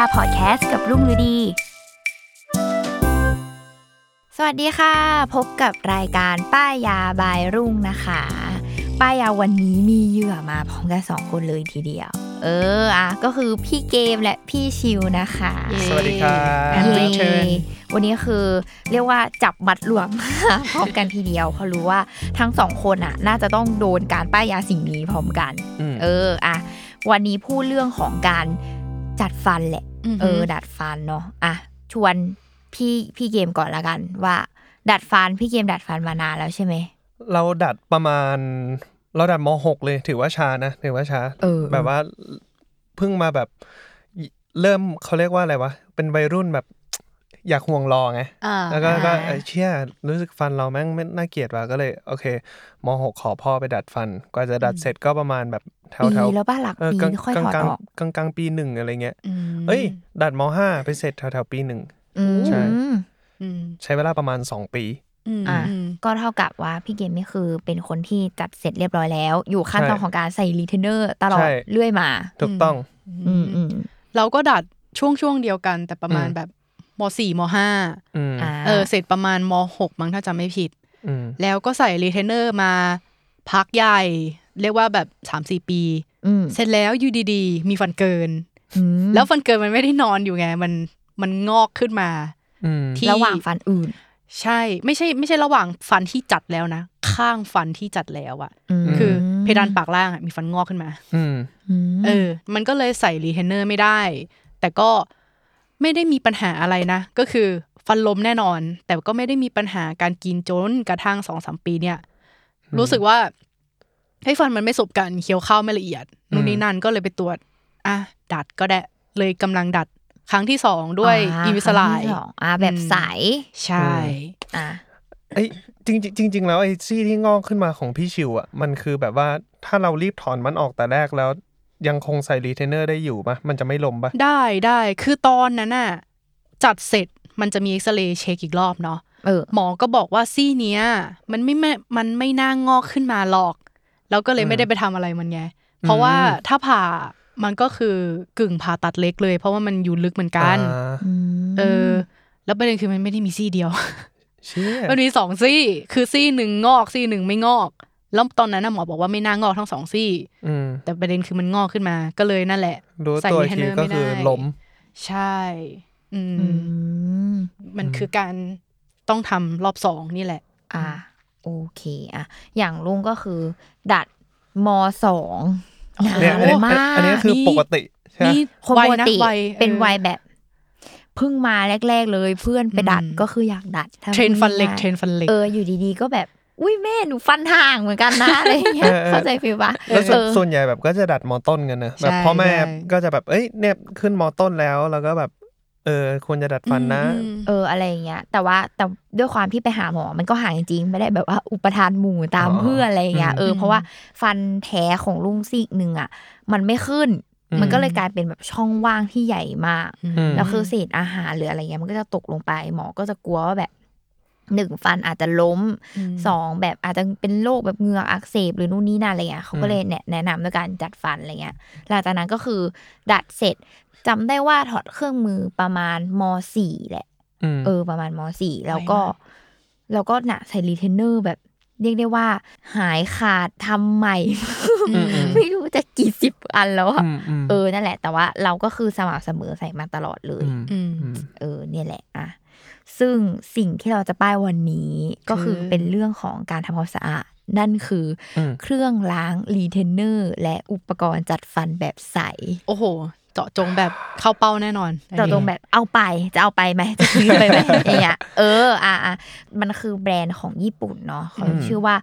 ป้ายยาพอดแคสต์กับรุ่งฤดี สวัสดีค่ะ พบกับรายการป้ายยาบายรุ่งนะคะ ป้ายยาวันนี้มีเหยื่อมาพร้อมกันสองคนเลยทีเดียว เอออะก็คือพี่เกมและพี่ชิวนะคะ สวัสดีครับเย้ return วันนี้คือเรียกว่าจับมัดรวมพร้อมกันทีเดียวเพราะรู้ว่าทั้งสองคนอะ น่าจะต้องโดนการป้ายยาสิ่งนี้พร้อมกันอืมเอออะวันนี้พูดเรื่องของการ จัดฟันแหละอือฮึเออ ดัดฟันเนาะอะชวนพี่พี่เกมก่อนละกัน ว่า ดัดฟันพี่เกมดัดฟันมานานแล้วใช่ไหมเราดัดประมาณ เราดัดมหกเลย ถือว่าช้านะถือว่าช้าเออแบบว่าเพิ่งมาแบบ เริ่มเขาเรียกว่าอะไรวะเป็นวัยรุ่นแบบ อยากห่วงรอไงอ่าแล้วก็ก็เอ้ยเชี่ยรู้สึกฟันเราแม่งไม่น่าเกลียดว่ะก็เลย โอเคมหกขอพ่อไปดัดฟัน กว่าจะดัดเสร็จก็ประมาณแบบแถวปีแถวแล้วป้าหลักเออปีกลางค่อยกลางถอดกลางออกกลางกลางปีหนึ่งอะไรเงี้ยอืมเอ้ย ดัดมห้าไปเสร็จแถวแถวปีหนึ่งอืมใช่อืมใช้เวลาประมาณสองปีอืมอะอืมก็เท่ากับว่าพี่เกมนี่คือเป็นคนที่จัดเสร็จเรียบร้อยแล้ว อยู่ขั้นตอนใช่ของการใส่รีเทนเนอร์ตลอดใช่เรื่อยมา ถูกต้องอืมอืมเราก็ดัดช่วงช่วงเดียวกันแต่ประมาณอืมแบบ มสี่มห้าอืมอ่าเออเสร็จประมาณมหกมั้งถ้าจำไม่ผิดอืมแล้วก็ใส่รีเทนเนอร์มาพักใหญ่ เรียกว่าแบบสามสี่ปีอืมเสร็จแล้วอยู่ดีๆ มีฟันเกินอืมแล้วฟันเกินมันไม่ได้นอนอยู่ไง มันมันงอกขึ้นมาอืมที่ระหว่างฟันอื่น ใช่ ไม่ใช่ ไม่ใช่ระหว่างฟันที่จัดแล้วนะข้างฟันที่จัดแล้วอะมคือเพดานปากล่างอะมีฟันงอกขึ้นมาอืมมเออ มันก็เลยใส่รีเทนเนอร์ไม่ได้ แต่ก็ ไม่ได้มีปัญหาอะไรนะ ก็คือฟันลมแน่นอน แต่ก็ไม่ได้มีปัญหาการกินจนกระทั่งสองสามปีเนี่ย รู้สึกว่าให้ฟันมันไม่สบกันเคี้ยวข้าวไม่ละเอียดนู่นนี่นั่นก็เลยไปตรวจอะดัดก็ได้เลยกำลังดัดครั้งที่สองด้วยาอีวิสไลครั้งที่สองอ่าแบบใสใช่อะไอ้จริงจริงจริงๆแล้วไอ้ซี่ที่งอกขึ้นมาของพี่ชิวอะมันคือแบบว่าถ้าเรารีบถอนมันออกแต่แรกแล้ว ยังคงใส่รีเทนเนอร์ได้อยู่ปะมันจะไม่ล้มปะได้ได้คือตอนนั้นน่ะจัดเสร็จมันจะมีเอ็กซเรย์เช็คอีกรอบเนาะเออหมอก็บอกว่าซี่เนี้ย มันไม่แม่มันไม่น่างอกขึ้นมาหรอก แล้วก็เลยไม่ได้ไปทำอะไรมันไง เพราะว่าถ้าผ่ามันก็คือกึ่งผ่าตัดเล็กเลย เพราะว่ามันอยู่ลึกเหมือนกันอ่าเออ แล้วประเด็นคือมันไม่ได้มีซี่เดียวเชี่ยมันมีสองซี่ คือซี่หนึ่งงอกซี่หนึ่งไม่งอก แล้วตอนนั้นน่ะหมอบอกว่าไม่น่างอกทั้งสองซี่อืมแต่ประเด็นคือมันงอกขึ้นมา ก็เลยนั่นแหละรู้ใส่ตัวอีกที retainer ก็ไม่คือได้ล้มใช่อืมอืมมันคือการต้องทำรอบสองนี่แหละ อะโอเคอะอย่างลุงก็คือ ดัดมสองนาเนี่ยอันนนี้มากอันนี้คือนี่ปกติใช่ไหมนี่คนปกติวัยเป็นออวัยแบบเพิ่งมาแรก ๆ เลยเพื่อนไปดัดอืมก็คืออยากดัดถ้าเทรนฟันเหล็กพูดเทรง่ายนฟันเหล็กเอออยู่ดีๆ ก็แบบ อุ้ยแม่หนูฟันห่างเหมือนกันนะอะไรอย่างเงี้ยเออเออเข้าใจฟิลปะแล้วส่วนเออส่วนใหญ่แบบก็จะดัดมอต้นกันนะแบบใช่พ่อแม่ใช่ก็จะแบบเอ้ยเนี่ยขึ้นมอต้นแล้วแล้วก็แบบเออควรจะดัดฟันนะอืมเอออะไรอย่างเงี้ย แต่ว่าแต่ด้วยความที่ไปหาหมอมันก็ห่างจริงๆไม่ได้แบบว่าอุปทานหมู่ตามอ๋อเพื่อนอะไรอย่างเงี้ยอืมเออเพราะว่าฟันแท้ของลุงซีกหนึ่งอะ มันไม่ขึ้นอืมมันก็เลยกลายเป็นแบบช่องว่างที่ใหญ่มากอืมแล้วคือเศษอาหารหรืออะไรเงี้ยมันก็จะตกลงไปหมอก็จะกลัวว่าแบบ หนึ่งฟันอาจจะล้มอืมสองแบบอาจจะเป็นโรคแบบเหงือกอักเสบหรือนู่นนี่นั่นอะไรเงี้ยเขาก็เลยแนะแนะนำด้วยการจัดฟันอะไรเงี้ยหลังจากนั้นก็คือดัดเสร็จจำได้ว่าถอดเครื่องมือประมาณมสี่แหละอืมเออ ประมาณมสี่แล้วก็ไวมากแล้วก็หนะใส่รีเทนเนอร์แบบเรียกได้ว่า หายขาดทำใหม่อืมไม่รู้จะกี่สิบอันแล้วอะอืมอืมเออนั่นแหละ แต่ว่าเราก็คือสม่ำเสมอใส่มาตลอดเลยมอืมอืมเออ เนี่ยแหละ อะ ซึ่งสิ่งที่เราจะป้ายวันนี้ก็คือคือเป็นเรื่องของการทำความสะอาด นั่นคืออมเครื่องล้างรีเทนเนอร์และอุปกรณ์จัดฟันแบบใส โอ้โห เจาะจงแบบเข้าเป้าแน่นอนอันเรานี้ตรงแบบเอาไปจะเอาไปไหมจะซื้อไปไหมอย่างเงี้ยเอออะอะมันคือแบรนด์ของญี่ปุ่นเนาะเขาอืมชื่อว่า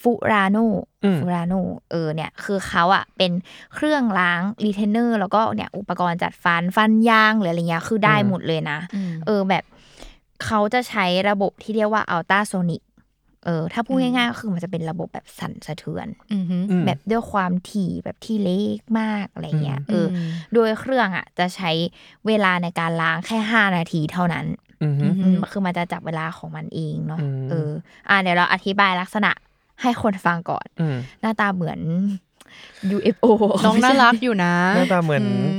ฟูราโนอืมฟูราโนเออเนี่ยคือเขาอะเป็นเครื่องล้างรีเทนเนอร์แล้วก็เนี่ยอุปกรณ์จัดฟันฟันยางหรืออะไรเงี้ยคือได้หมดเลยนะอืมเออแบบ เขาจะใช้ระบบที่เรียกว่าอัลต a าโซนิกเออถ้าพูดอืมง่ายๆก็คือมันจะเป็นระบบแบบสั่นสะเทือนอือหืออืมแบบด้วยความถี่แบบที่เล็กมากอะไรเงี้ยอืมเอออ โดยเครื่องอะจะใช้เวลาในการล้างแค่ห้านาทีเท่านั้นอืมอืมอืมคือมันจะจับเวลาของมันเองเนาะอืมเออ อ่าเดี๋ยวเราอธิบายลักษณะให้คนฟังก่อนอืมหน้าตาเหมือน UFO น้องน่ารักอยู่นะ หน้าตาเหมือนม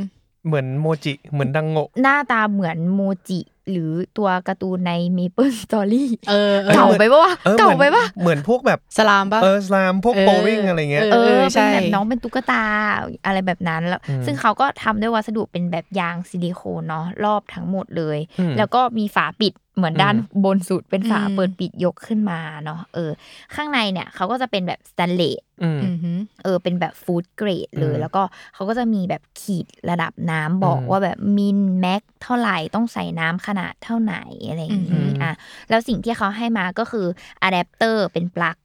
เหมือนโมจิเหมือนดังโงะหน้าตาเหมือนโมจิ หรือตัวการ์ตูนใน Maple Story เออออเก่าไปปะวะออเก่าหมือนเก่าไปปะเหมือนพวกแบบสไลม์ปะเออสไลม์พวกเออโปริ่งอะไรเงี้ยเอเออใช่เป็นแบบน้องเป็นตุ๊กตาอะไรแบบนั้นแล้วอืมซึ่งเขาก็ทำด้วยวัสดุเป็นแบบยางซิลิโคนเนาะรอบทั้งหมดเลยอืมแล้วก็มีฝาปิด เหมือนด้านอืมบนสุดเป็นฝาอืมเปิดปิดยกขึ้นมาเนาะเออ ข้างในเนี่ยเขาก็จะเป็นแบบสแตนเลสอืมอือหือเออ เป็นแบบฟู้ดเกรดเลยอืมแล้วก็เขาก็จะมีแบบขีดระดับน้ำบอกอืมว่าแบบมินแม็กเท่าไหร่ต้องใส่น้ำขนาดเท่าไหนอะไรอย่างอืนี้มอะแล้วสิ่งที่เขาให้มาก็คืออะแดปเตอร์เป็นปลั๊กอืมอืม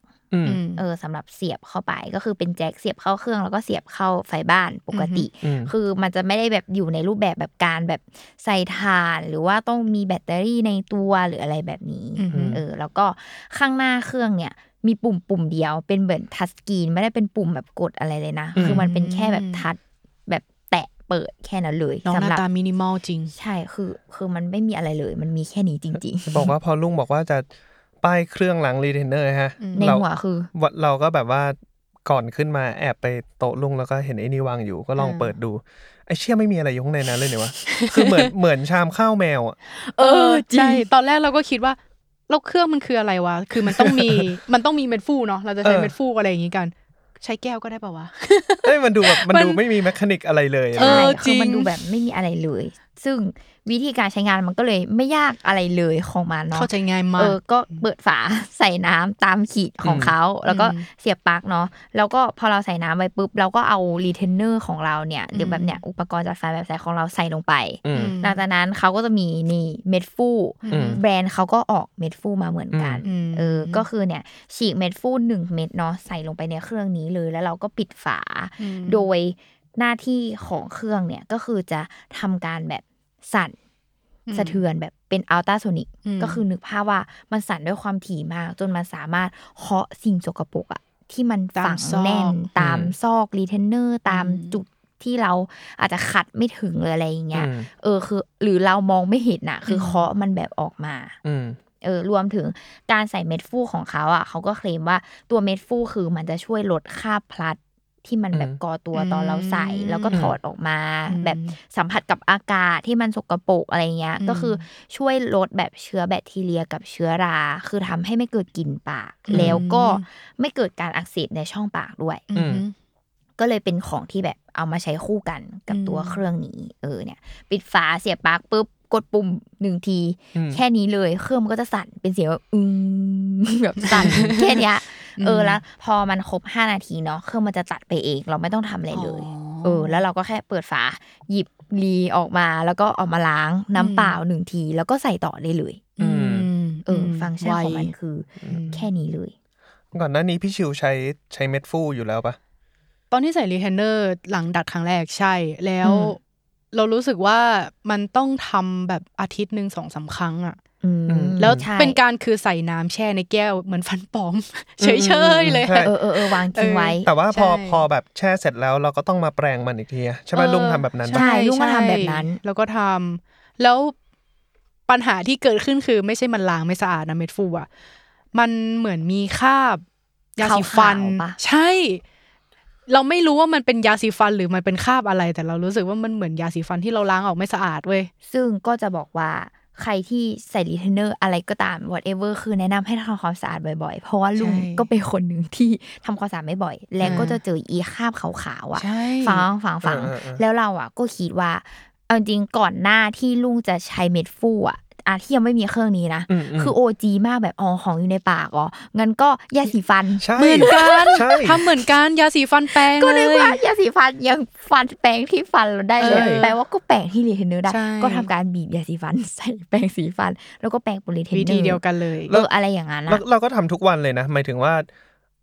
เออสำหรับเสียบเข้าไปก็คือเป็นแจ็คเสียบเข้าเครื่องแล้วก็เสียบเข้าไฟบ้านปกติอืมคือมันจะไม่ได้แบบอยู่ในรูปแบบแบบการแบบใส่ถ่าน หรือว่าต้องมีแบตเตอรี่ในตัวหรืออะไรแบบนี้อือฮึเออแล้วก็ข้างหน้าเครื่องเนี่ยมีปุ่มปุ่มเดียวเป็นเหมือน touchscreen ไม่ได้เป็นปุ่มแบบกดอะไรเลยนะอืมคือมันเป็นแค่แบบ touch แบบแตะเปิดแค่นั้นเลยสำหรับน้องหน้าตามินิมอลจริง ใช่คือคือมันไม่มีอะไรเลย มันมีแค่นี้จริงบอกว่าพอลุงบอกว่าจะ ป้ายเครื่องล้างรีเทนเนอร์ฮะๆในเราหัวคือเราก็แบบว่าก่อนขึ้นมาแอบไปโต๊ะลุงแล้วก็เห็นไอ้นี่วางอยู่ก็ลองอ่าเปิดดูไอ้เชี่ยไม่มีอะไรอยู่ข้างในนั้นเลยเนี่ยวะคือเหมือนเหมือนชามข้าวแมวอะเออจริงใช่ตอนแรกเราก็คิดว่าแล้วเครื่องมันคืออะไรวะ คือมันต้องมี มันต้องมีเม็ดฟูเนาะ เราจะใช้เออเม็ดฟูอะไรอย่างงี้กัน ใช้แก้วก็ได้ป่าวะเอ้ยมันดูแบบมันมันดูไม่มี mechanic อะไรเลยอะเออใช่จริคือมันดูแบบไม่มีอะไรเลย ซึ่งวิธีการใช้งานมันก็เลยไม่ยากอะไรเลยของมันเนาะเข้าใจง่ายมากเออก็เปิดฝาใส่น้ำตามขีดของเขา แล้วก็อืมเสียบปลั๊กเนาะแล้วก็พอเราใส่น้ำไปปุ๊บเราก็เอารีเทนเนอร์ของเราเนี่ยหรือแบบเนี้ยอุปกรณ์จัดฟันแบบใส่ของเราใส่ลงไปอืมหลังจากนั้นเขาก็จะมีนี่เม็ดฟูอืมแบรนด์เขาก็ออกเม็ดฟูมาเหมือนกันอืมเออก็คือเนี่ยฉีกเม็ดฟูหนึ่งเม็ดเนาะใส่ลงไปในเครื่องนี้เลยแล้วเราก็ปิดฝาอืมโดยหน้าที่ของเครื่องเนี่ยก็คือจะทำการแบบ สั่นอืมสะเทือนแบบเป็นอัลตราโซนิกอืมก็คือนึกภาพว่ามันสั่นด้วยความถี่มาก จนมันสามารถเคาะสิ่งสกปรกอะที่มันฝังแน่นตามซอกรีเทนเนอร์ตามจุดที่เราอาจจะขัดไม่ถึงเลยอะไรอย่างเงี้ยอืมเออคือ หรือเรามองไม่เห็นอะคือเคาะมันแบบออกมาอืมเออรวมถึงการใส่เม็ดฟูของเขาอะเขาก็เคลมว่าตัวเม็ดฟูคือมันจะช่วยลดค่าบพลัด ที่มันแบบอืมก่อตัวอืมตอนเราใส่แล้วก็ถอดออกมาอืมแบบสัมผัสกับอากาศที่มันสกปรกอะไรเงี้ยอืมก็คือช่วยลดแบบเชื้อแบคทีเรียกับเชื้อรา คือทำให้ไม่เกิดกลิ่นปาก แล้วก็ไม่เกิดการอักเสบในช่องปากด้วยอืมก็เลยเป็นของที่แบบเอามาใช้คู่กันกับอืมตัวเครื่องนี้ เออเนี่ย ปิดฝาเสียบปลั๊กปุ๊บกดปุ่มหนึ่งทีอืมแค่นี้เลยเครื่องมันก็จะสั่นเป็นเสียงแบบอืมแบบสั่นแค่เนี้ย เออแล้ว พอมันครบห้านาทีเนาะเครื่องมันจะตัดไปเองเราไม่ต้องทำอะไรเลยอ๋อเออแล้วเราก็แค่เปิดฝาหยิบรีออกมาแล้วก็เอามาล้างน้ำเปล่าหนึ่งที แล้วก็ใส่ต่อได้เลยอืมเอออ ฟังก์ชันของมันไวคืออแค่นี้เลย ก่อนหน้านี้พี่ชิวใช้ใช้เม็ดฟูอยู่แล้วปะตอนที่ใส่รีเทนเนอร์หลังดัดครั้งแรกใช่แล้วอืมเรารู้สึกว่ามันต้องทำแบบอาทิตย์หนึ่งสองสามครั้งอะอืม แล้วใช่เป็นการคือใส่น้ำแช่ในแก้วเหมือนฟันปลอม เฉยๆเลยใช่เออเออเออวางทิ้งไว้ แต่ว่าพอใช่พอแบบแช่เสร็จแล้วเราก็ต้องมาแปรงมันอีกทีอะใช่ไหมเออลุงทำแบบนั้นปะใช่ลุงก็ทำแบบนั้น แล้วก็ทำแล้วปัญหาที่เกิดขึ้นคือไม่ใช่มันล้างไม่สะอาดนะเม็ดฟูอะมันเหมือนมีคราบยาสีฟันขาวๆปะใช่ เราไม่รู้ว่ามันเป็นยาสีฟันหรือมันเป็นคราบอะไร แต่เรารู้สึกว่ามันเหมือนยาสีฟันที่เราล้างออกไม่สะอาดเว้ยซึ่งก็จะบอกว่า ใครที่ใส่รีเทนเนอร์อะไรก็ตาม whatever คือแนะนำให้ทำความสะอาดบ่อยๆ เพราะว่าลุงใช่ก็เป็นคนหนึ่งที่ทำความสะอาดไม่บ่อย และอ่าก็จะเจออีคราบขาวๆอะใช่ฝังฝังฝังเออเออเออแล้วเราอะก็คิดว่าเอาจริงๆก่อนหน้าที่ลุงจะใช้เม็ดฟูอะ อะที่ยังไม่มีเครื่องนี้นะอืมอืมคือ OG มากแบบอ๋อของอยู่ในปากอ๋องั้นก็ยาสีฟันใช่เหมือนกันใช่ทำเหมือนกันยาสีฟันแปรงฟันก็เลยนึกว่ายาสีฟันยังแปรงที่ฟันเราได้เลยเออแปลว่าก็แปรงที่รีเทนเนอร์ได้ใช่ก็ทำการบีบยาสีฟันใส่แปรงสีฟัน แล้วก็แปรงโพลีเทนเนอร์วิธีเดียวกันเลยเอออะไรอย่างนั้นเราอะเราก็ทำทุกวันเลยนะหมายถึงว่า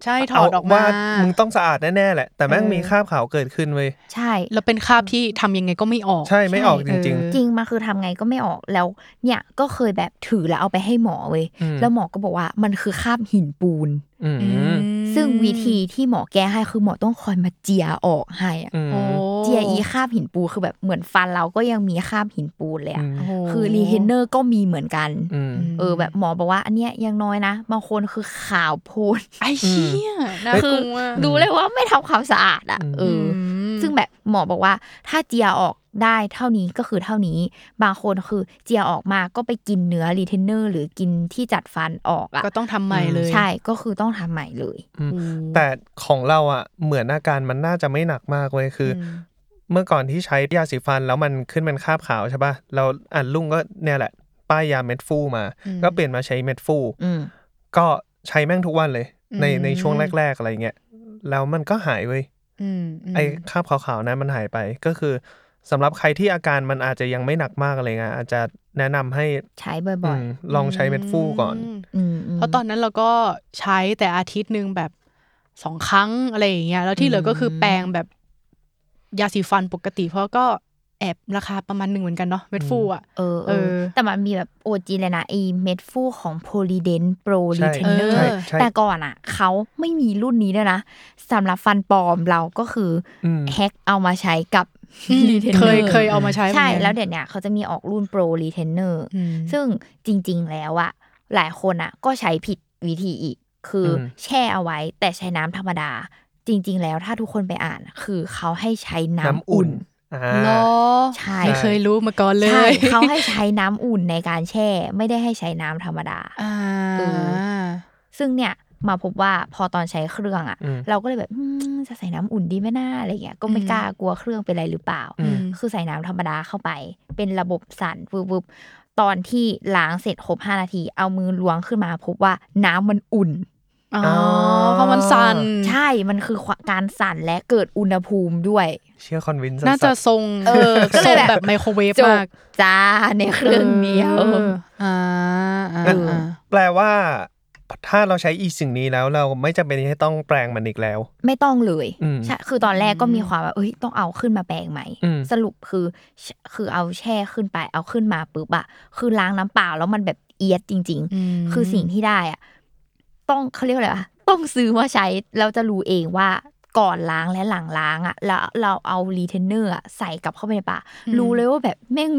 ใช่ถอดออกมาว่ามึงต้องสะอาดแน่ๆแหละ แต่แม่งเออมีคราบขาวเกิดขึ้นเว้ยใช่ แล้วเป็นคราบที่ทำยังไงก็ไม่ออก ใช่ไม่ออกจริงเออจริงมันคือทำไงก็ไม่ออกแล้ว เนี่ยก็เคยแบบถือแล้วเอาไปให้หมอเว้ยอืมแล้วหมอก็บอกว่ามันคือคราบหินปูนๆอืมอืมซึ่งวิธีที่หมอแก้ให้คือหมอต้องคอยมาเจียออกให้อะอืมโอ้เจียอีคราบหินปูนคือแบบเหมือนฟันเราก็ยังมีคราบหินปูนเลยอะอืมคือรีเทนเนอร์ก็มีเหมือนกันอืมเออแบบหมอบอกว่า อันเนี้ยยังน้อยนะบางคนคือขาวโพลนไอ้เชี่ยคือน่ากลัวดูเลยว่าไม่ทำความสะอาดอะอืมเอออซึ่งแบบหมอบอกว่าถ้าเจียออกได้เท่านี้ก็คือเท่านี้ บางคนคือเจียออกมาก็ไปกินเนื้อรีเทนเนอร์หรือกินที่จัดฟันออกอะก็ต้องทำใหม่เลย ใช่ก็คือต้องทำใหม่เลยอืมโอ้แต่ของเราอะเหมือนอาการมันน่าจะไม่หนักมากเว้ยคืออืม เมื่อก่อนที่ใช้ยาสีฟันแล้วมันขึ้นเป็นคราบขาวใช่ป่ะเราอ่านลุงก็เนี่ยแหละ ป้ายยาเม็ดฟูมาอืมก็เปลี่ยนมาใช้เม็ดฟูอืมก็ใช้แม่งทุกวันเลย ในอืมในช่วงแรก ๆ อะไรเงี้ยแล้วมันก็หายเว้ยอืมมไอ้คราบขาวๆนั้นมันหายไปก็คือสำหรับใครที่อาการมันอาจจะยังไม่หนักมากอะไรเงี้ยอาจจะแนะนำให้ใช้บ่อยมลองใช้เม็ดฟูก่อนมๆอืมมเพราะตอนนั้นเราก็ใช้แต่อาทิตย์หนึ่งแบบสองครั้งอะไรอย่างเงี้ยแล้วที่เหลือก็คือแปรงแบบ ยาสีฟันปกติ เพราะก็แอบราคาประมาณหนึ่งเหมือนกันเนาะเม็ดฟูอะเออเอเอออแต่มันมีแบบโอจีเลยนะไอเม็ดฟูของโพลิเดนท์โปรรีเทนเนอร์ใช่ใช่ใช่แต่ก่อนอะเขาไม่มีรุ่นนี้ด้วยนะสำหรับฟันปลอมเราก็คืออืม hack เอามาใช้กับรีเทนเนอร์เคยเคยเอามาใช้ใช่เหมือนกันแล้วเดี๋ยวเนี้ยเขาจะมีออกรุ่นโปรรีเทนเนอร์อืมซึ่งจริง ๆ แล้วอะหลายคนอะก็ใช้ผิดวิธีอีก คืออืมแช่เอาไว้แต่ใช้น้ำธรรมดา จริง ๆ แล้วถ้าทุกคนไปอ่านอะคือเขาให้ใช้น้ำอุ่นอ่าเหรอใช่ไม่เคยรู้มาก่อนเลใช่ยเขาให้ใช้น้ำอุ่นในการแช่ ไม่ได้ให้ใช้น้ำธรรมดาอ่าเอซึ่งเนี่ยมาพบว่าพอตอนใช้เครื่องอะอืมเราก็เลยแบบอืมจะใส่น้ำอุ่นดีไหมน่าอะไรเงี้ยก็ไม่อืมกล้ากลัวเครื่องเป็นอะไรหรือเปล่าอืมคือใส่น้ำธรรมดาเข้าไป เป็นระบบสั่นวึบๆตอนที่ล้างเสร็จครบ5นาที เอามือล้วงขึ้นมาพบว่าน้ำมันอุ่น อ๋อเพราะมันสั่นใช่มันคือการสั่นและเกิดอุณหภูมิด้วย เชื่อคอนวินส์น่าจะทรงเออก็เลยทรงแบบแบบไมโครเวฟจมากบจ้าในเครื่องเดียวเอออ่าอ่างั้นอ่าแปลว่าถ้าเราใช้อีสิ่งนี้แล้วเราไม่จำเป็นที่จะต้องแปลงมันอีกแล้ว ไม่ต้องเลยอืมใช่คือตอนแรกก็มีความว่าเอ้ยต้องเอาขึ้นมาแปรงใหม่อืมสรุปคือ คือเอาแช่ขึ้นไปเอาขึ้นมาปุ๊บอะคือล้างน้ำเปล่าแล้วมันแบบเอียดจริงมๆคือสิ่งที่ได้อะ ต้องเขาเรียกว่าอะไรวะต้องซื้อมาใช้แล้วจะรู้เองว่าก่อนล้างและหลังล้างอะแล้วเราเอารีเทนเนอร์อะใส่กลับเข้าไปในปากรู้เลยว่าแบบแม่ง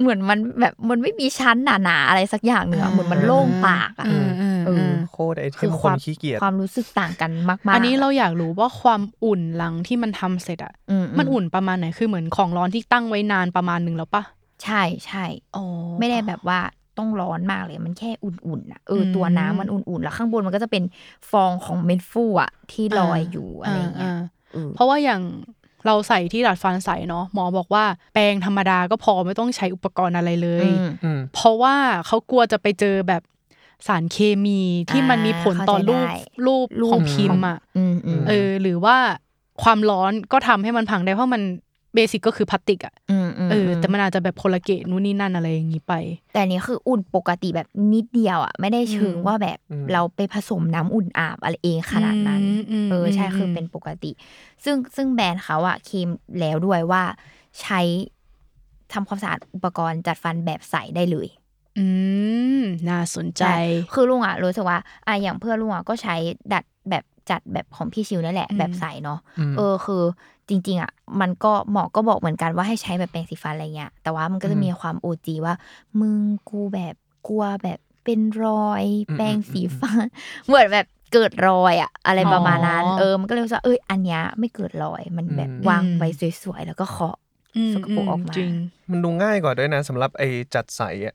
เหมือนมันแบบมันไม่มีชั้นหนาๆอะไรสักอย่างหนึ่งอะเหมือนมันโล่งปากอะอืมอืมเอออืมโคตรไฮเทคอืมคคนวามขี้เกียจความรู้สึกต่างกันมากๆอันนี้เราอยากรู้ว่าความอุ่นหลังที่มันทำเสร็จอะอืมมันอุ่นประมาณไหนคือเหมือนของร้อนที่ตั้งไว้นานประมาณหนึ่งแล้วปะใช่ใช่อ๋อไม่ได้แบบว่า ต้องร้อนมากเลย มันแค่อุ่นๆอะเอออมตัวน้ำมันอุ่นๆแล้วข้างบนมันก็จะเป็นฟองของเม็ดฟูอะที่ลอยอยู่อะไรเงี้ยาเออเพราะว่าอย่างเราใส่ที่ดัดฟันใส่เนาะหมอบอกว่าแปรงธรรมดาก็พอไม่ต้องใช้อุปกรณ์อะไรเลยอืมอืมเพราะว่าเขากลัวจะไปเจอแบบสารเคมีที่มันมีผลต่อรูปเข้าใจได้รูปรูปของพิมพ์อะอืมอืมเออ หรือว่าความร้อนก็ทำให้มันพังได้เพราะมัน เบสิกก็คือพลาสติกอะอืมอืมเออแต่มันอาจจะแบบคนละเกตนู่นนี่นั่นอะไรอย่างนี้ไป แต่อันนี้คืออุ่นปกติแบบนิดเดียวอะไม่ได้เชิงอืมว่าแบบอืมเราไปผสมน้ำอุ่นอาบอะไรเองขนาดนั้นอืมอืมเออใช่อืมคือเป็นปกติ ซึ่งซึ่งแบรนด์เขาอะเคลมแล้วด้วยว่าใช้ทำความสะอาดอุปกรณ์จัดฟันแบบใสได้เลย อืม น่าสนใจช่คือลุงอะรู้สึกว่าอะอย่างเพื่อนลุงอะก็ใช้ดัดแบบจัดแบบของพี่ชิวนั่นแหละอืมแบบใสเนาะอืมเออคือ จริง ๆอะมันก็หมอก็บอกเหมือนกันว่าให้ใช้แบบแปรงสีฟันอะไรเงี้ยแต่ว่ามันก็จะอืมมีความ OG ว่า มึงกูแบบกลัวแบบเป็นรอยอืมแปรงสีฟันเหมือนแบบเกิดรอยอะอะไรประมาณนั้นอ๋อเออมันก็เลยรู้สึกว่าเอ้ยอันเนี้ยไม่เกิดรอยมันแบบอืมวางไว้สวยๆแล้วก็เคาะอืมสกปรกออกมาจริงมันดูง่ายกว่าด้วยนะสำหรับไอ้จัดใสอะ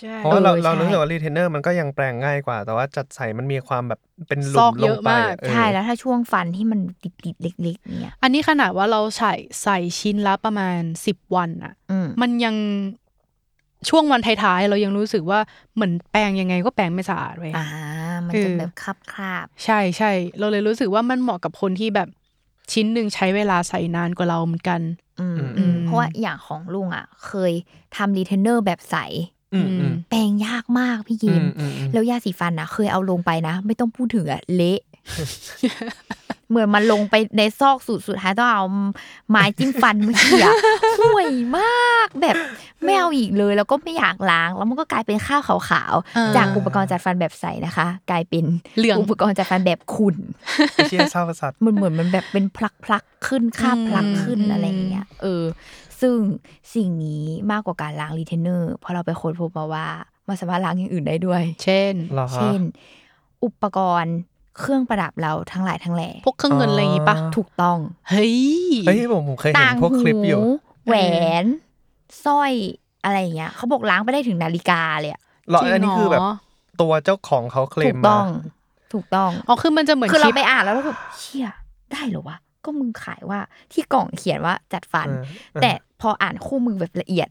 ใช่เพราะว่าเราเออเราใช่รู้สึกว่ารีเทนเนอร์มันก็ยังแปรงง่ายกว่า แต่ว่าจัดใสมันมีความแบบเป็นหลุซอมกลเยงอะไปมากอะเออใช่แล้วถ้าช่วงฟันที่มันติดๆเล็กๆเนี่ย อันนี้ขนาดว่าเราใส่ใส่ชิ้นละประมาณสิบวันอะอืมมันยังช่วงวันท้ายๆเรายังรู้สึกว่าเหมือนแปรงยังไงก็แปรงไม่สะอาดเว้ยอ่า มันจะแบบคราบคราบใช่ใช่เราเลยรู้สึกว่ามันเหมาะกับคนที่แบบชิ้นหนึ่งใช้เวลาใส่นานกว่าเราเหมือนกันๆอืมอืมอืมเพราะว่าอย่างของลุงอะ เคยทำรีเทนเนอร์แบบใสอืมอืม แปรงยากมากพี่อืยิมมอืมอืมแล้วยาสีฟันนะเคยเอาลงไปนะ ไม่ต้องพูดถึงอะเละเหมือนมันลงไปในซอกสุดสุดท้ายต้องเอาไม้จิ้มฟันมาเขี่ยห่วยมากแบบไม่เอาอีกเลย แล้วก็ไม่อยากล้าง แล้วมันก็กลายเป็นข้าวขาวอ่าๆจากอุปกรณ์จัดฟันแบบใสนะคะ กลายเป็นเหลืองอุปกรณ์จัดฟันแบบขุ่นไอ้เชี่ยเศร้าประสาทมันเหมือนมันแบบเป็นพลักพลักๆขึ้นค่าบพลักขึ้นอืมอะไรอย่างเงี้ยเออ ซึ่งสิ่งนี้มากกว่าการล้างรีเทนเนอร์เพราะเราไปค้นพบมาว่ามันสามารถล้างอย่างอื่นได้ด้วย เช่นเหรอฮะเช่น อุปกรณ์เครื่องประดับเราทั้งหลายทั้งแหล่พวกเครื่องเงินอะไรอย่างงี้ปะอ๋อถูกต้อง เฮ้ยเฮ้ยผมผมเคยเห็นต่างพวกคลิปอยู่หูแหวนสร้อยอะไรอย่างเงี้ยเขาบอกล้างไปได้ถึงนาฬิกาเลยอะเหรอจริงอันนี้คือแบบเหรอตัวเจ้าของเขาเคลมมาถูกต้อง ถูกต้องอ๋อคือมันจะเหมือนคือคเราหยิบไปอ่านแล้วเราแบบเชี่ยได้เหรอวะ ก็มึงขายว่าที่กล่องเขียนว่าจัดฟันเออเออแต่พออ่านคู่มือแบบละเอียด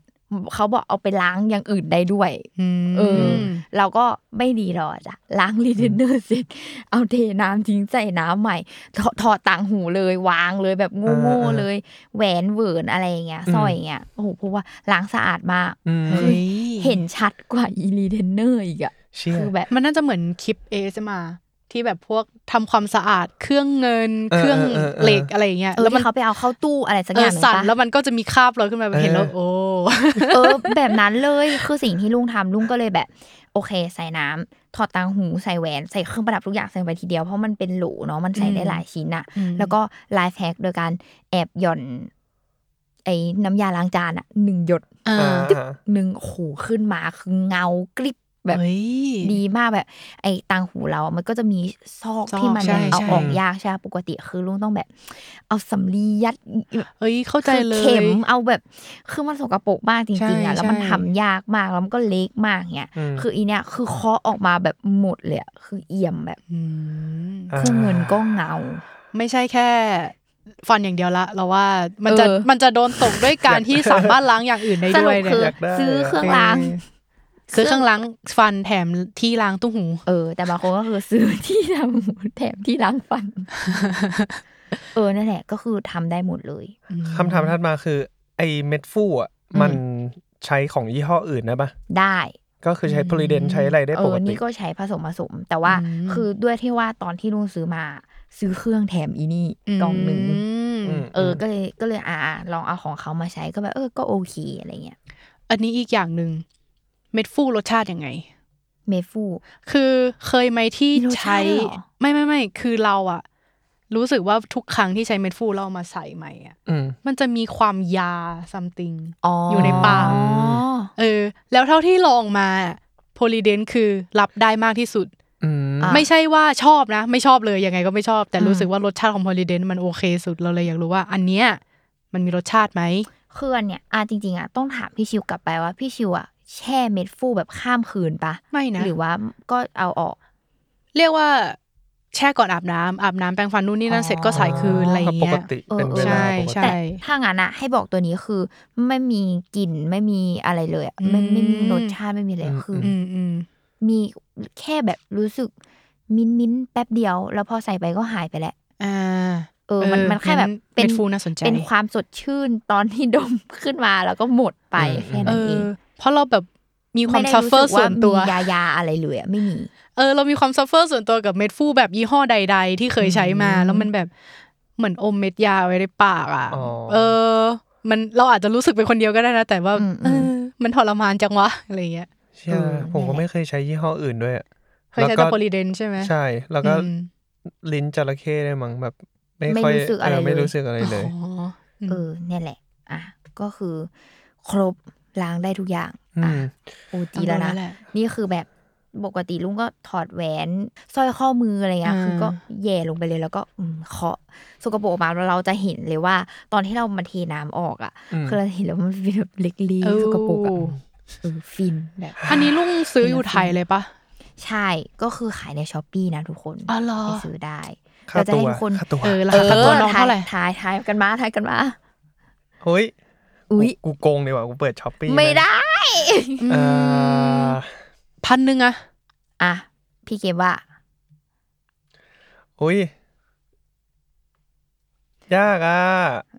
เขาบอกเอาไปล้างอย่างอื่นได้ด้วยอืมเออ เราก็ไม่ดีหรอกจ้ะล้างรีเทนเนอร์เสร็จ เอาเทน้ำทิ้งใส่น้ำใหม่ ถอดถอดต่างหูเลยวางเลยแบบโง่ๆเลย แหวนเหวินอะไรอย่างเงี้ยสร้อยอย่างเงี้ยโอ้โหเพราะว่าล้างสะอาดมากอืมเฮ้ยเห็นชัดกว่าอีรีเทนเนอร์อีกอะเชี่ยคือแบบมันน่าจะเหมือนคลิป ASMR มา ที่แบบพวกทำความสะอาดเครื่องเงินเออเครื่องเออเออเหล็กอะไรอย่างเงี้ยเออแล้วมัที่เขาไปเอาเข้าตู้อะไรสักเอออย่างหนึ่งสั่นปะแล้วมันก็จะมีคราบลอยขึ้นมาเห็นแล้วเออโอ้เออแบบนั้นเลยคือสิ่งที่ลุงทำลุงก็เลยแบบ โอเค ใส่น้ำถอดตังหูใส่แหวนใส่เครื่องประดับทุกอย่างใส่ไปทีเดียวเพราะมันเป็นโหลเนาะมันใส่ได้หลายชิ้นอะอืมแล้วก็ไลฟ์แฮกโดยการแอบหย่อนไอ้น้ำยาล้างจานอะหนึ่งหยดอ่าอ่าหนึ่งโอ้โหขึ้นมาคือเงากริบ แบบเฮ้ยดีมากแบบ ไอ้ตังหูเราอะมันก็จะมีซอกซอกที่มันใช่เอาใช่ออกยากใช่ปะปกติคือลุงต้องแบบ เอาสำลียัดเฮ้ยเข้าใจคือเลยเข็มเอาแบบคือมันสกปรกมากจใช่ริงๆอะแล้วมันใช่ทำยากมากแล้วมันก็เล็กมากเงี้ยอืมคืออีเนี้ยคือเคาะออกมาแบบหมดเลยอะคือเอี่ยมแบบอืมอ่าเครื่องเงินก็เงา ไม่ใช่แค่ฟันอย่างเดียวละเราว่ามันจะเออมันจะโดนตกด้วยการที่สามารถล้างอย่างอื่นได้สด้รุวยปเนี่คือยอยากได้ซื้อเครื่องล้าง ซื้อเครื่องล้างฟันแถมที่ล้างตุ้งหู เออ แต่บางคนก็คือซื้อที่ทำหูแถมที่ล้างฟัน เออนั่นแหละก็คือทำได้หมดเลยคำถามถัดมาคือ ไอ้เม็ดฟูอะอืมมันใช้ของยี่ห้ออื่นได้ปะได้ ก็คือใช้โพลีเดนใช้อะไรได้เอปอกตินี่ก็ใช้ผสมผสม แต่ว่าอืมคือด้วยที่ว่าตอนที่ลุงซื้อมา ซื้อเครื่องแถมอีนี่กล่องหนึ่งมอืมเออ ก็เลยก็เลยอ่าอ่าลองเอาของเขามาใช้ก็แบบเออก็โอเคอะไรเงี้ย อันนี้อีกอย่างหนึ่ง เม็ดฟูรสชาติยังไง เมฟูคือเคยไหมที่มีรสชาใช้ติด้วยเหรอไม่ไม่ไม่คือเราอะรู้สึกว่าทุกครั้งที่ใช้เม็ดฟูเราเอามาใส่ใหม่อะอืมมันจะมีความยาซัมติงอ๋อออยู่ในปากเออ แล้วเท่าที่ลองมาโพลีเดนคือรับได้มากที่สุดอืมอะไม่ใช่ว่าชอบนะ ไม่ชอบเลยยังไงก็ไม่ชอบ แต่อืมรู้สึกว่ารสชาติของโพลีเดนมันโอเคสุดเราเลยอยากรู้ว่า อันเนี้ยมันมีรสชาติไหมคืออันเนี่ยอะจริงๆอะต้องถามพี่ชิวกลับไปว่าพี่ชิวอะ แช่เม็ดฟูแบบข้ามคืนปะไม่นะ หรือว่าก็เอาออก เรียกว่าแช่ก่อนอาบน้ำอาบน้ำแปรงฟันนู่นนี่นั่นเสร็จก็ใส่คืนอะไรอย่างปเงี้กยติเออเป็นเวลาใช่ปกใช่ติแต่ถ้างั้นอะให้บอกตัวนี้คือไม่มีกลิ่นไม่มีอะไรเลยอะไม่อืมไม่มีรสชาติไม่มีอะไรอืมคือออืมอืมมีแค่แบบรู้สึกมิ้นมิ้นๆแป๊บเดียว แล้วพอใส่ไปก็หายไปแล้วอ่าเออมันมันแค่แบบงั้นเป็นเม็ดฟูน่าสนใจเป็นความสดชื่นตอนที่ดมขึ้นมาแล้วก็หมดไปอืมแค่เอนั้นเออง เพราะเราแบบมีความ suffer ส่วนตัวไม่ได้รู้สึกว่ามียายาอะไรเลยอะไม่มี เออ เรามีความ suffer ส่วนตัวกับเม็ดฟูแบบยี่ห้อใด ๆ ที่เคยใช้มาอืมแล้วมันแบบเหมือนอมเม็ดยาไว้ในปากอะอ๋อเออ มันเราอาจจะรู้สึกเป็นคนเดียวก็ได้นะ แต่ว่าอืมเออมันทรมานจังวะอะไรเงี้ยเชื่อเออผมก็นั่นแหละไม่เคยใช้ยี่ห้ออื่นด้วยอะเคยใช้แล้วก็แต่โพลีเดนใช่ไหมใช่ แล้วก็อืมลิ้นจระเข้ได้มั้งแบบ ไม่ไม่ค่อยรู้สึกอะไรเไม่เลยรู้สึกอะไรเลยอ๋ออืมเออเนี่ยแหละ อะก็คือครบ ล้างได้ทุกอย่างอือะมโอจีแล้วนะแหละนี่คือแบบปกติลุงก็ถอดแหวนสร้อยข้อมืออะไรเงี้ยอ่าคือก็แย่ลงไปเลยแล้วก็อืมเคาะสกปรกออกมาแล้วเราจะเห็นเลยว่า ตอนที่เรามาเทน้ำออกอะอืมคือเราเห็นแล้วมันเป็นแบบเล็กเออๆสกปรกอะเออฟินแบบ อันนี้ลุงซื้ออยู่ไทยเลยปะใช่ก็คือขายใน Shopee นะทุกคนอ๋อเหรอไปซื้อได้เราจะให้ทุกคนค่าตัวค่าตัวเออราคาค่าตัวน้องเท่าไหร่ทายทายทายกันมาทายกันมาเฮ้ย อุ๊ยกูกูโกงดีกว่ากูเปิด Shopee ไม่ได้เอ่อพันหนึ่งอะอะ พี่เกมว่าอุ้ยยากอะ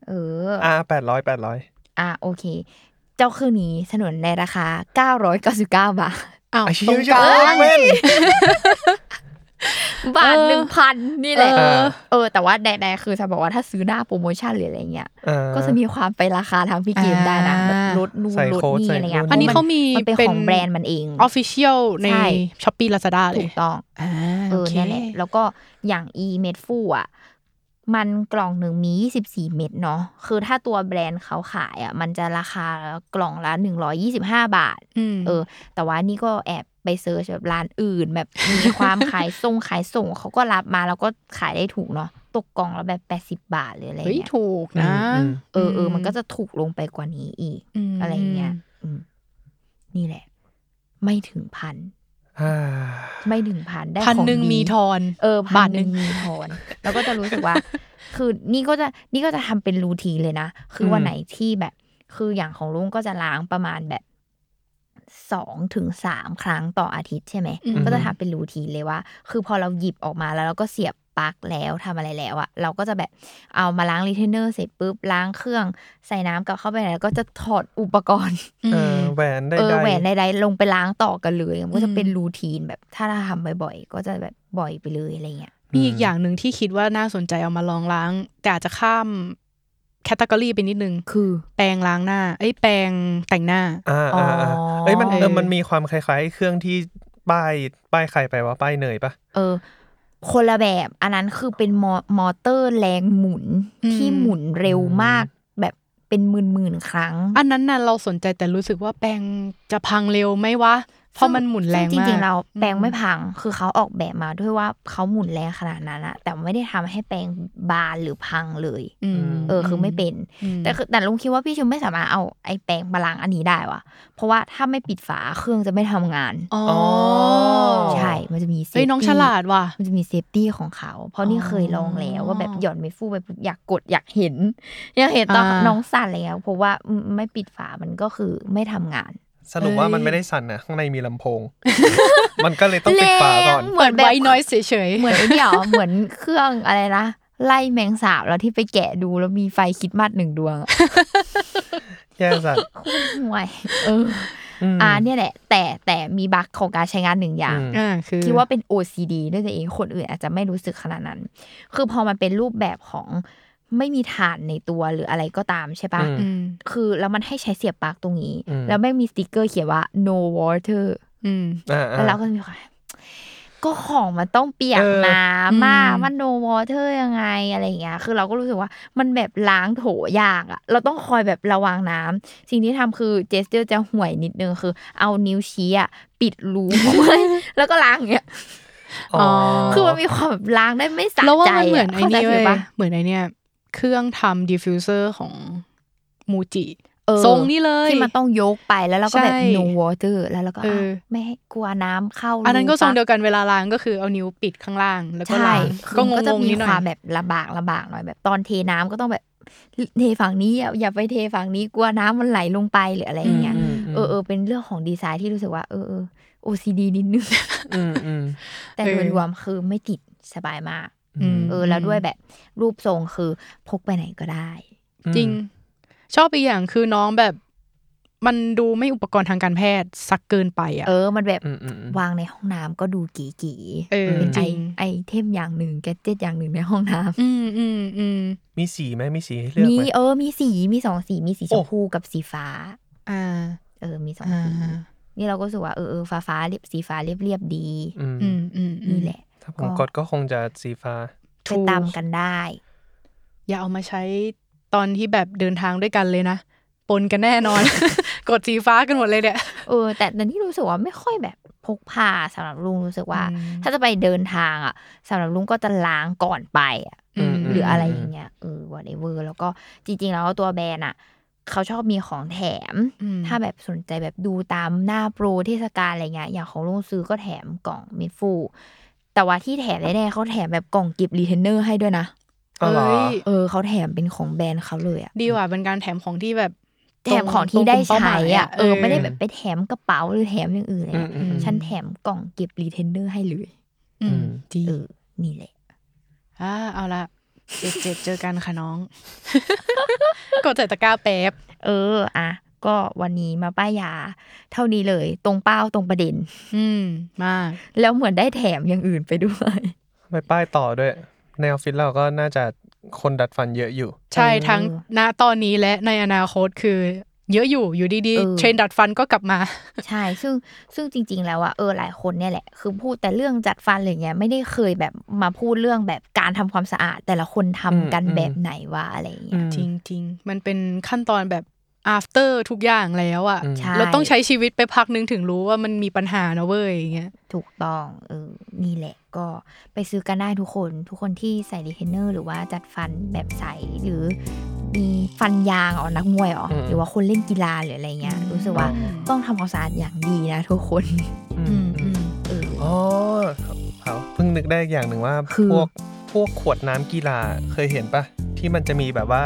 เอออะแปดร้อยแปดร้อยอะโอเค เจ้าเครื่องนี้สนุนในราคา999บาทอ้าวไอ้ตรเชี่ยงจะกลางแม่น บาทเออหนึ่งพันนี่แหละ เออเออแต่ว่าใดๆคือจะบอกว่าถ้าซื้อหน้าโปรโมชั่นหรืออะไรเงี้ยอ่าก็จะมีความไปราคาทางพี่เกมได้นะแบบลดนู่นใส่ลดโค้ดนี่ใส่อะไรเงี้ยนู่นอันนี้พระเขามีมันเป็นเป็นของแบรนด์มันเองออฟฟิเชียลในใช่ช้อปปี้ลาซาด้าเลถูยกต้องอ่าเออโคนั่นแหละแล้วก็อย่าง e เม็ดฟูอะมันกล่องหนึ่งมี 24 เม็ดเนาะ คือถ้าตัวแบรนด์เขาขายอะ มันจะราคากล่องละ 125 บาทอืมเออ แต่ว่านี่ก็แอบ ไปเซิร์ชแบบร้านอื่น แบบมีความขายส่งขายส่งเขาก็รับมาแล้วก็ขายได้ถูกเนาะตกกล่องละแบบ80บาทหรืออะไรเฮ้ยเงี้ยถูกนะอืมเออเออมันก็จะถูกลงไปกว่านี้อีกมอะไรอย่างเงี้ยอืมนี่แหละ ไม่ถึงพันอ่าไม่ถึงพันได้ของดีพันหนึ่งมีทอน เออบาทหนึ่นึ่งมีทอน แล้วก็จะรู้สึกว่า คือนี่ก็จะนี่ก็จะทำเป็น routine เลยนะ คือวันไหนที่แบบ คืออย่างของลุงก็จะล้างประมาณแบบ สองถึงสามครั้งต่ออาทิตย์ใช่ไหมอืมก็จะทำเป็น routine เลยว่า คือพอเราหยิบออกมาแล้วเราก็เสียบปลั๊กแล้วทำอะไรแล้วอะเราก็จะแบบเอามาล้างรีเทนเนอร์เสร็จปุ๊บล้างเครื่องใส่น้ำกลับเข้าไปแล้วก็จะถอดอุปกรณ์เออแหวนได้เออได้แหวนใดๆลงไปล้างต่อกันเลยมันก็จะอืมเป็นรูทีนแบบถ้าเราทำบ่อยๆ ก็จะแบบบ่อยไปเลยอะไรเงี้ยมีอีกอย่างหนึ่งที่คิดว่าน่าสนใจเอามาลองล้างแต่อาจจะข้าม แคตตากรีไปนิดนึง คือแปรงล้างหน้าเอ้ยแปรงแต่งหน้า อ่าอ่าอ่าอ๋อเอ้ยมันเออเออมันมีความคล้ายๆ เครื่องที่ป้ายป้ายใครไปว่าป้ายเนยปะเออ คนละแบบ อันนั้นคือเป็นมอมอเตอร์แรงหมุนอืมที่หมุนเร็วมากแบบเป็นหมื่นหมื่นๆครั้ง อันนั้นน่ะเราสนใจแต่รู้สึกว่าแปรงจะพังเร็วไหมวะเพราะมันหมุนแรงมากซึ่งจริงๆเราแปรงอืมไม่พัง คือเขาออกแบบมาด้วยว่าเขาหมุนแรงขนาดนั้นอะแต่ไม่ได้ทำให้แปรงบานหรือพังเลยอืมเออ คือไม่เป็นอืมแต่คือแต่ลุงคิดว่าพี่ชุมไม่สามารถเอาไอ้แปรงมาล้างอันนี้ได้วะเพราะว่าถ้าไม่ปิดฝาเครื่องจะไม่ทำงานอ๋อใช่ มันจะมีเฮ้ยน้อง safety ฉลาดว่ะมันจะมี safety ของเขา เพราะนี่เคยลองแล้วว่าแบบหย่อนเม็ดฟูไปปุ๊บอยากกดอยากเห็นอยากเห็นตอนอ่าน้องสั่นแล้ว เพราะว่าไม่ปิดฝามันก็คือไม่ทำงาน สรุปว่าเอ้ยมันไม่ได้สั่นนะข้างในมีลำโพง มันก็เลยต้องปิดฝาก่อนเหมือนแบบไว้น้อยเฉยๆเหมือนไอ้เนี่ยเหรอเหมือนเครื่องอะไรนะไล่แมงสาบแล้วที่ไปแกะดูแล้วมีไฟคริดมัดหนึ่งดวงอะแย่สัตว์โคตรห่วยเออมอ่าเนี่ยแหละ แต่แต่มีบั๊กของการใช้งานหนึ่งอย่างอืมอ่าคือคิดว่าเป็น OCD ด้วยตัวเองคนอื่นอาจจะไม่รู้สึกขนาดนั้น คือพอมันเป็นรูปแบบของ ไม่มีฐานในตัวหรืออะไรก็ตามใช่ปะอืมอืมคือแล้วมันให้ใช้เสียบปลั๊กตรงนี้อืมแล้วแม่งมีสติกเกอร์เขียนว่า no water อืมอ่าแล้วเราก็จะมีความก็ของมันต้องเปียกเออน้ำมากอืมมัน no water ยังไงอะไรอย่างเงี้ย คือเราก็รู้สึกว่ามันแบบล้างโถยากอะเราต้องคอยแบบระวังน้ำสิ่งที่ทำคือ gesture จะห่วยนิดนึงคือ เอานิ้วชี้อะปิดรูไว้แล้วก็ล้างอย่างเงี้ยอ๋อคือมันมีความแบบล้างได้ไม่สะแล้วว่าใจมันเหมือนไอ้เข้าใจนี่ฟิเว้ลยปะเหมือนไอเนี่ย เครื่องทำดิฟฟิวเซอร์ของมูจิเออทรงนี้เลยที่มันต้องยกไปแล้วเราก็แบบใช่ no water แล้วเราก็เอออ้าวไม่ให้กลัวน้ำเข้า อันนั้นก็ทรงเดีรูยวกันเวลาล้างก็คือเอานิ้วปิดข้างล่าง แล้วก็ใช่ล้างคือก็งมันก็จะงๆมีนิดหน่ความอยแบบลำบากลำบากหน่อยแบบตอนเทน้ำก็ต้องแบบเทฝั่งนี้อย่าอย่าไปเทฝั่งนี้กลัวน้ำมันไหลลงไปหรืออะไรอย่างเงี้ยอืมเออเออเป็นเรื่องของดีไซน์ที่รู้สึกว่าเออเออ OCD นิดนึงอืมอืมแต่เออโดยรวมคือไม่ติดสบายมากอืม เออ แล้วด้วยแบบรูปทรงคือพกไปไหนก็ได้ จริง ชอบอีกอย่างคือน้องแบบมันดูไม่อุปกรณ์ทางการแพทย์สักเกินไปอะ เออ มันแบบอืมอืมอืมวางในห้องน้ำก็ดูเก๋ๆเออเป็นไอจริงไอเทมอย่างหนึ่งแกดเจ็ตอย่างหนึ่งในห้องน้ำอืมอืมอืมมีสีไหมมีสีให้เลือกมีไหมเออ มีสีมีสองสีมีสีชโอ้มพูกับสีฟ้า อ่า เออ มีสองอ่าสีนี่เราก็รู้สึกว่าเออเออฟ้าฟ้าเรียบสีฟ้าเรียบเรียบๆดีอืมอืมอืมอืมนี่แหละ ถ้าผมกดก็คงจะสีฟ้าไปตามกันได้ อย่าเอามาใช้ตอนที่แบบเดินทางด้วยกันเลยนะ ปนกันแน่นอน กดสีฟ้ากันหมดเลยเนี่ยเออแต่แต่นี่รู้สึกว่าไม่ค่อยแบบพกพาสำหรับลุงรู้สึกว่าอืมถ้าจะไปเดินทางอะสำหรับลุงก็จะล้างก่อนไปอะอืมหรืออะไรอย่างเงี้ยเออ whatever แล้วก็จริง ๆ แล้วตัวแบรนด์อะเขาชอบมีของแถมอืมถ้าแบบสนใจแบบดูตามหน้าโปรเทศกาลอะไรเงี้ย อย่างของลุงซื้อก็แถมกล่องเม็ดฟู แต่ว่าที่แถมแน่ๆเขาแถมแบบกล่อง gift รีเทนเนอร์ให้ด้วยนะอ๋อเหรอเอ้ยเออเขาแถมเป็นของแบรนด์เขาเลยอะดีกว่าเป็นการแถมของที่แบบ แถมของที่ได้ตรงเป้าหมายอะอะเออเออไม่ได้แบบไปแถมกระเป๋าหรือแถมอย่างอื่นเลยอะอืมอืมฉันแถมกล่องเก็บรีเทนเนอร์ให้เลย อืมดีเออนี่แหละอ่าเอาละเจ็ดเจ็ดเจอกันค่ะน้อง กดใส่ตะกร้าแป๊บ เออ อะ ก็วันนี้มาป้ายยา เท่านี้เลย ตรงเป้าตรงประเด็น อืมมากแล้วเหมือนได้แถมอย่างอื่นไปด้วยไปป้ายต่อด้วย ในออฟฟิศเราก็น่าจะคนดัดฟันเยอะอยู่ ใช่เออทั้งณตอนนี้และในอนาคตคือเยอะอยู่อยู่ดีเออๆเทรนด์ดัดฟันก็กลับมา ใช่ ซึ่งซึ่งจริง ๆ แล้วอะเออหลายคนเนี่ยแหละ คือพูดแต่เรื่องจัดฟันอะไรเงี้ยไม่ได้เคยแบบมาพูดเรื่องแบบการทำความสะอาด แต่ละคนทำกันอืมแบบไหนวะอะไรเงี้ยจริง ๆ มันเป็นขั้นตอนแบบ after ทุกอย่างแล้วอะอืมใช่เราต้องใช้ชีวิตไปพักนึงถึงรู้ว่ามันมีปัญหานะเว้ยอย่างเงี้ยถูกต้องเออนี่แหละก็ไปซื้อกันได้ทุกคนทุกคนที่ใส่รีเทนเนอร์หรือว่าจัดฟันแบบใสหรือมีฟันยางอ๋อนักมวยอ๋ออืมหรือว่าคนเล่นกีฬาหรืออะไรเงี้ยรู้สึกว่าอืมต้องทำความสะอาดอย่างดีนะทุกคนอือืมมอืมเอออ๋อเขาเพิ่งนึกได้อีกอย่างหนึ่งว่าคือพวกพวกขวดน้ำกีฬาเคยเห็นปะ ที่มันจะมีแบบว่า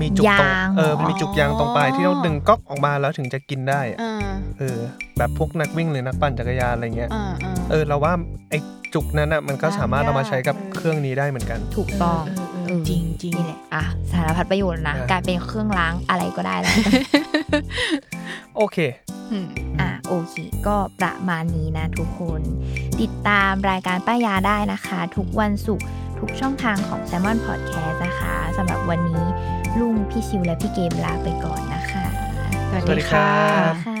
มีจุกตรงยางเออเหรอมีจุกยางตรงปลายที่ต้องดึงก๊อกออกมาแล้วถึงจะกินได้อะอ่าเออ แบบพวกนักวิ่งหรือนักปั่นจักรยานอะไรเงี้ย อ่าอ่า เออเราว่าไอ้จุกนั้นอะมันก็สามารถเอามาใช้กับเออเครื่องนี้ได้เหมือนกัน ถูกต้องเออเออเออเออจริงจริง นี่แหละอะสารพัดประโยชน์นะอะกลายเป็นเครื่องล้างอะไรก็ได้แล้ว โอเค อืม อะโอเคก็ประมาณนี้นะทุกคน ติดตามรายการป้ายาได้นะคะ ทุกวันศุกร์ ทุกช่องทางของ s ซ l m o n Podcast นะคะสำหรับวันนี้ลุงพี่ชิวและพี่เกมลาไปก่อนนะคะ สวัสสวัสดีดีครัค่ะบค่ะ